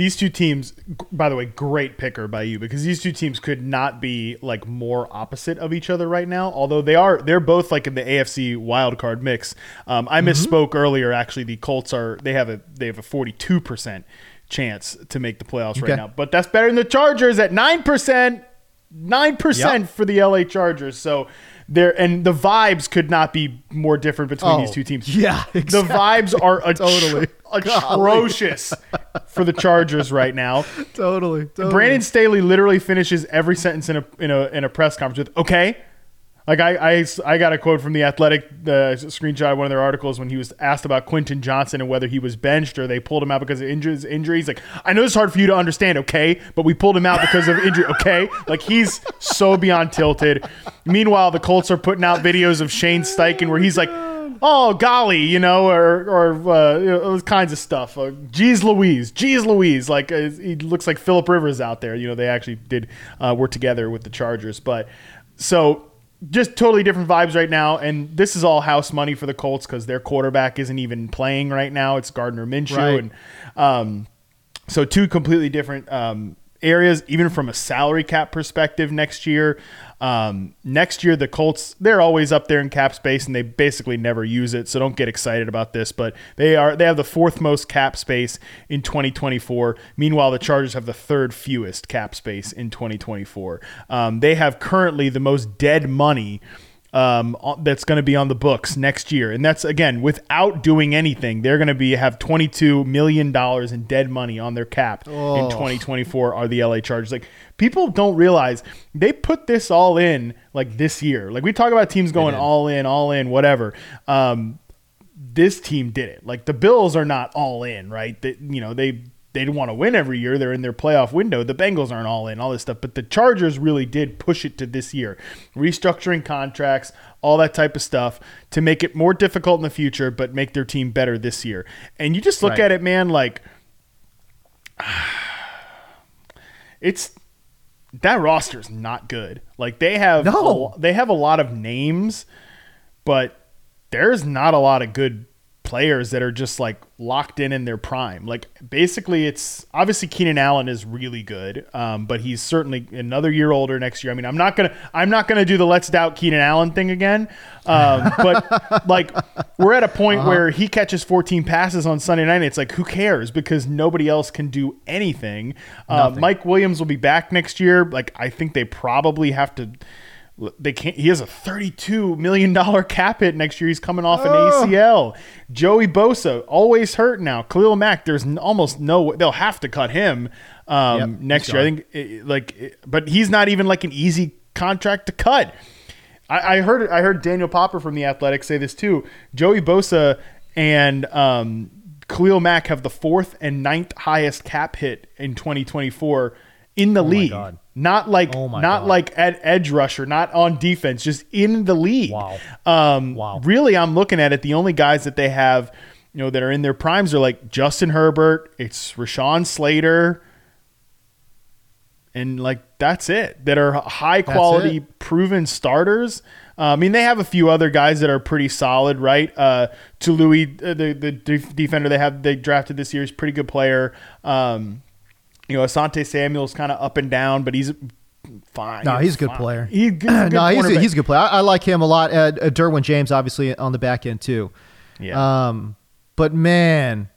These two teams, by the way, great picker by you because these two teams could not be like more opposite of each other right now. Although they are, they're both like in the AFC wild card mix. Um, I misspoke earlier. Actually, the Colts are they have a they have a forty two percent chance to make the playoffs Okay. right now, but that's better than the Chargers at nine percent. Nine percent Yep. for the LA Chargers. So there, and the vibes could not be more different between Oh, these two teams. yeah, the vibes are [laughs] atro- Totally. atrocious for the Chargers right now. [laughs] Totally. totally. Brandon Staley literally finishes every sentence in a in a in a press conference with "Okay." Like I, I, I got a quote from the Athletic uh, screenshot of one of their articles when he was asked about Quentin Johnston and whether he was benched or they pulled him out because of injuries. Injuries, like I know it's hard for you to understand, okay, but we pulled him out because of injury, okay. Like he's so beyond tilted. Meanwhile, the Colts are putting out videos of Shane Steichen where he's like, "Oh golly," you know, or or uh, you know, those kinds of stuff. Uh, Geez, Louise, geez, Louise. Like uh, he looks like Philip Rivers out there. You know, they actually did uh, work together with the Chargers, but so just totally different vibes right now. And this is all house money for the Colts because their quarterback isn't even playing right now. It's Gardner Minshew, Right. and um, so two completely different um, areas, even from a salary cap perspective next year. Um, next year, the Colts, they're always up there in cap space and they basically never use it. So don't get excited about this, but they are, they have the fourth most cap space in 2024. Meanwhile, the Chargers have the third fewest cap space in 2024. Um, they have currently the most dead money um, that's going to be on the books next year, and that's again without doing anything. They're going to be have twenty two million dollars in dead money on their cap in twenty twenty four. Are the LA Chargers like people don't realize they put this all in like this year? Like we talk about teams going all in, all in, whatever. Um, this team did it. Like the Bills are not all in, right? They, you know, they they didn't want to win every year. They're in their playoff window. The Bengals aren't all in, all this stuff. But the Chargers really did push it to this year, restructuring contracts, all that type of stuff to make it more difficult in the future, but make their team better this year. And you just look Right. at it, man, like [sighs] it's that roster's not good. Like they have No. a, they have a lot of names, but there's not a lot of good players that are just like locked in in their prime. Like basically, it's obviously Keenan Allen is really good, um, but he's certainly another year older next year. I mean, I'm not gonna I'm not gonna do the let's doubt Keenan Allen thing again, um, [laughs] but like we're at a point Uh-huh. where he catches 14 passes on Sunday night. It's like who cares because nobody else can do anything. Uh, Mike Williams will be back next year. Like I think they probably have to. They can't. He has a thirty-two million dollar cap hit next year. He's coming off an Oh. ACL. Joey Bosa always hurt now. Khalil Mack. There's n- almost no. They'll have to cut him um, Yep, next year. I think. eh, Like, eh, but he's not even like an easy contract to cut. I, I heard. I heard Daniel Popper from the Athletic say this too. Joey Bosa and um, Khalil Mack have the fourth and ninth highest cap hit in 2024 in the league. God. Not like Oh not God. like at edge rusher, not on defense, just in the league. Wow. Um, Wow. Really, I'm looking at it. The only guys that they have, you know, that are in their primes are like Justin Herbert. It's Rashawn Slater, and like that's it. That are high quality, proven starters. Uh, I mean, they have a few other guys that are pretty solid, right? Uh, Tului, uh, the the def- defender they have they drafted this year is pretty good player. Um, you know, Asante Samuel's kind of up and down, but he's fine. No, he's a good fine. player. He's good, [clears throat] good no, he's a, he's a good player. I, I like him a lot. Uh, uh, Derwin James, obviously, on the back end too. Yeah. Um, but man,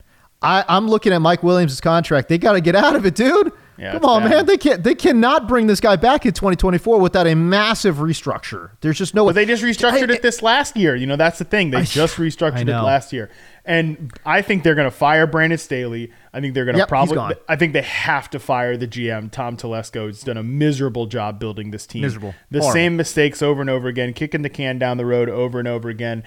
I, I'm looking at Mike Williams' contract. They got to get out of it, dude. Yeah, Come on, bad. man. They can't. They cannot bring this guy back in 2024 without a massive restructure. There's just no. But they just restructured I- it this last year. You know, that's the thing. They I- just restructured it last year. And I think they're going to fire Brandon Staley. I think they're going to Yep, probably. I think they have to fire the GM, Tom Telesco. He's done a miserable job building this team. Miserable. The Horrible. same mistakes over and over again, kicking the can down the road over and over again.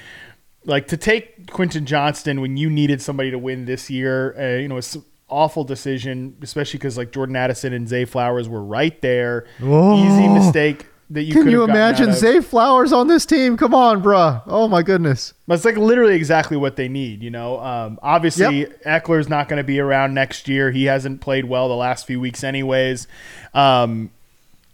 Like to take Quentin Johnston when you needed somebody to win this year, uh, you know, it's awful decision, especially because like Jordan Addison and Zay Flowers were right there. Whoa. Easy mistake that you Can you have gotten out imagine. Zay Flowers on this team? Come on, bruh. Oh my goodness. But it's like literally exactly what they need, you know. Um, obviously, Ekeler's not going to be around next year. He hasn't played well the last few weeks, anyways. Um,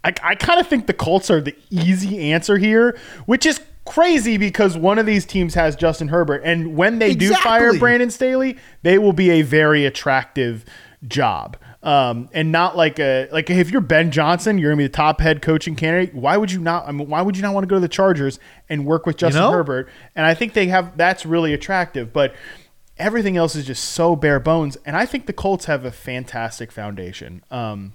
I, I kind of think the Colts are the easy answer here, which is crazy because one of these teams has Justin Herbert, and when they do fire Brandon Staley, they will be a very attractive job. Um, and not like a like if you're Ben Johnson, you're gonna be the top head coaching candidate. Why would you not? I mean, why would you not want to go to the Chargers and work with Justin know? Herbert? And I think they have that's really attractive, but everything else is just so bare bones. And I think the Colts have a fantastic foundation. Um,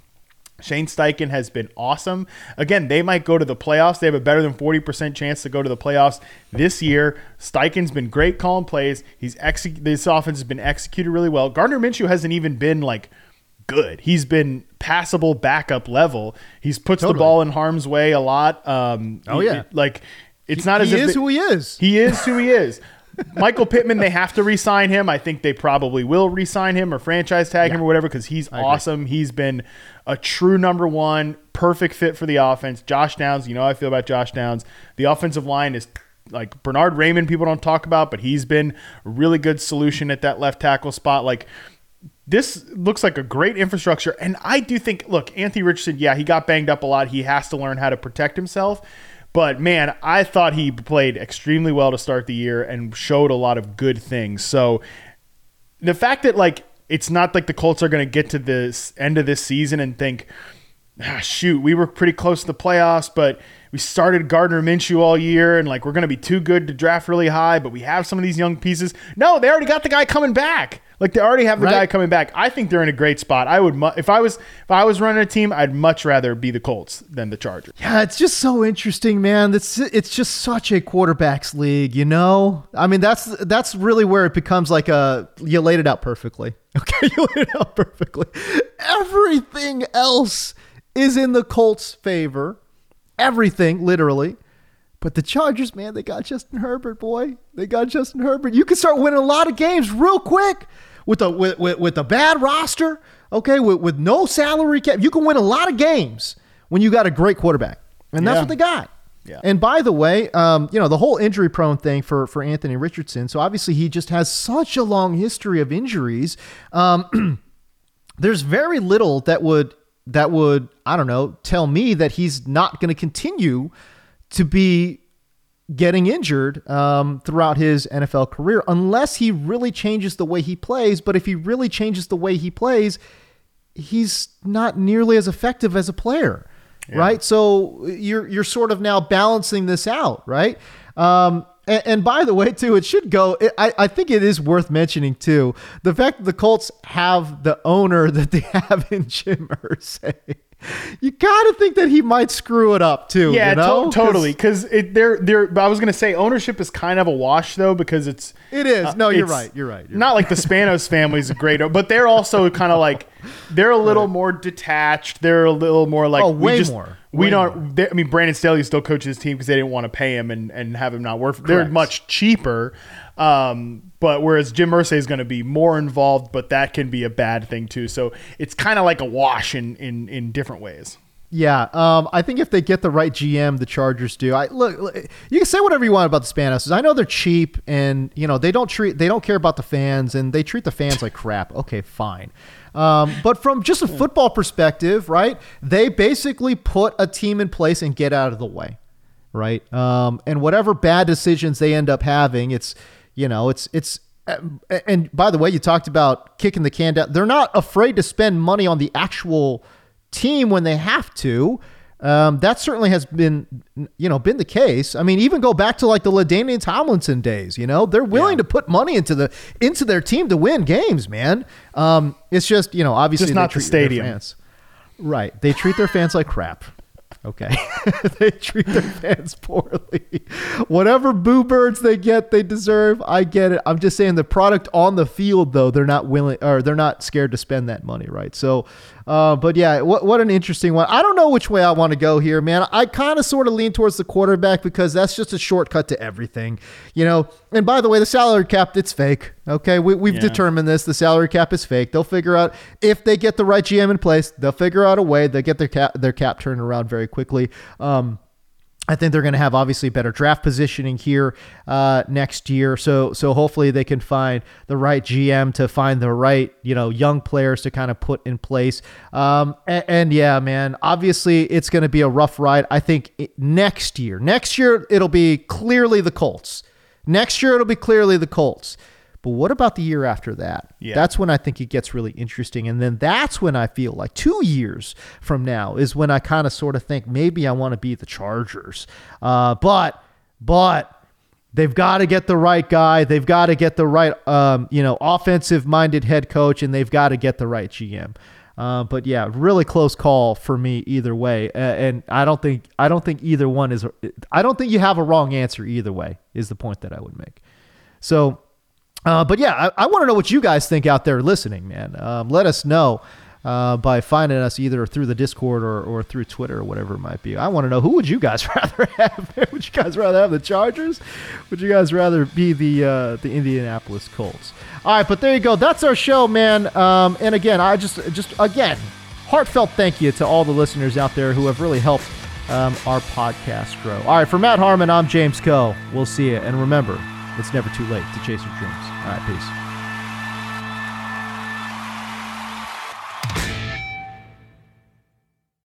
Shane Steichen has been awesome. Again, they might go to the playoffs. They have a better than 40% chance to go to the playoffs this year. Steichen's been great calling plays. He's exec- this offense has been executed really well. Gardner Minshew hasn't even been like good. He's been passable backup level. He's puts the ball in harm's way a lot. Um, Oh, he- yeah. like it's not as he is they- who he is. he is who he is. [laughs] Michael Pittman, they have to re-sign him. I think they probably will re-sign him or franchise tag him or whatever because he's awesome. He's been a true number one, perfect fit for the offense. Josh Downs, you know how I feel about Josh Downs. The offensive line is like Bernhard Raimann. People don't talk about, but he's been a really good solution at that left tackle spot. Like this looks like a great infrastructure. And I do think, look, Anthony Richardson, yeah, he got banged up a lot. He has to learn how to protect himself. But man, I thought he played extremely well to start the year and showed a lot of good things. So the fact that like it's not like the Colts are going to get to this end of this season and think, ah, shoot, we were pretty close to the playoffs, but we started Gardner Minshew all year and like we're going to be too good to draft really high, but we have some of these young pieces. No, they already got the guy coming back. Like they already have the Right. guy coming back. I think they're in a great spot. I would mu- if I was if I was running a team, I'd much rather be the Colts than the Chargers. Yeah, it's just so interesting, man. It's it's just such a quarterbacks league, you know. I mean, that's that's really where it becomes like a you laid it out perfectly. [laughs] Okay, you laid it out perfectly. Everything else is in the Colts' favor. Everything, literally. But the Chargers, man, they got Justin Herbert, boy. They got Justin Herbert. You can start winning a lot of games real quick with a with, with, with a bad roster. Okay, with, with no salary cap, you can win a lot of games when you got a great quarterback, and that's Yeah. what they got. Yeah. And by the way, um, you know the whole injury prone thing for for Anthony Richardson. So obviously he just has such a long history of injuries. Um, [clears throat] there's very little that would that would I don't know tell me that he's not going to continue to be getting injured um, throughout his NFL career unless he really changes the way he plays. But if he really changes the way he plays, he's not nearly as effective as a player, yeah. right? So you're you're sort of now balancing this out, right? Um, and, and, by the way, too, it should go. It, I, I think it is worth mentioning too the fact that the Colts have the owner [laughs] that they have in Jim Irsay you gotta think that he might screw it up too. Yeah, you know? to- totally. Because they're they're. I was gonna say ownership is kind of a wash though because it's it is. Uh, no, you're right. You're right. You're not right. like the Spanos family is great, but they're also kind of like they're a little right. more detached. They're a little more like oh, way we just, more. We don't. They, I mean, Brandon Staley still coaches his team because they didn't want to pay him and and have him not work. For, They're much cheaper. Um, but whereas Jim Irsay is going to be more involved, but that can be a bad thing too. So it's kind of like a wash in in in different ways. Yeah, um, I think if they get the right GM, the Chargers do. I look, look, you can say whatever you want about the Spanos. I know they're cheap, and you know they don't treat they don't care about the fans, and they treat the fans like crap. Okay, fine. Um, but from just a football perspective, right? They basically put a team in place and get out of the way, right? Um, and whatever bad decisions they end up having, it's you know it's it's and by the way, you talked about kicking the can down. They're not afraid to spend money on the actual team when they have to. Um, that certainly has been, you know, been the case. I mean, even go back to like the LaDainian Tomlinson days. You know, they're willing yeah. to put money into the into their team to win games. Man, um, it's just you know, obviously just not the stadium. Right, they treat their fans like crap. Okay. [laughs] they treat their fans poorly. Whatever boo birds they get, they deserve. I get it. I'm just saying the product on the field, though, they're not willing or they're not scared to spend that money, right? So, uh, but yeah, what, what an interesting one. I don't know which way I want to go here, man. I kind of sort of lean towards the quarterback because that's just a shortcut to everything, you know. And by the way, the salary cap, it's fake. Okay, we, we've yeah. determined this. The salary cap is fake. They'll figure out if they get the right GM in place. They'll figure out a way. They get their cap their cap turned around very quickly. Um, I think they're going to have obviously better draft positioning here uh, next year. So so hopefully they can find the right GM to find the right you know young players to kind of put in place. Um, and, and, yeah, man, obviously it's going to be a rough ride. I think it, next year, next year it'll be clearly the Colts. Next year it'll be clearly the Colts. But what about the year after that? Yeah. That's when I think it gets really interesting. And then that's when I feel like two years from now is when I kind of sort of think maybe I want to be the Chargers. Uh, but, but, They've got to get the right guy. They've got to get the right, um, you know, offensive-minded head coach, and they've got to get the right GM. Uh, but yeah, really close call for me either way. Uh, and I don't think I don't think either one is. I don't think you have a wrong answer either way. Is the point that I would make. So uh, but yeah, I, I want to know what you guys think out there listening, man. Um, let us know uh, by finding us either through the Discord or, or through Twitter or whatever it might be. I want to know who would you guys [laughs] rather have? would you guys rather have the Chargers? Would you guys rather be the uh, the Indianapolis Colts? All right, but there you go. That's our show, man. Um, and again, I just just again heartfelt thank you to all the listeners out there who have really helped um, our podcast grow. All right, for Matt Harmon, I'm James Koh. We'll see you, and remember it's never too late to chase your dreams. All right, peace.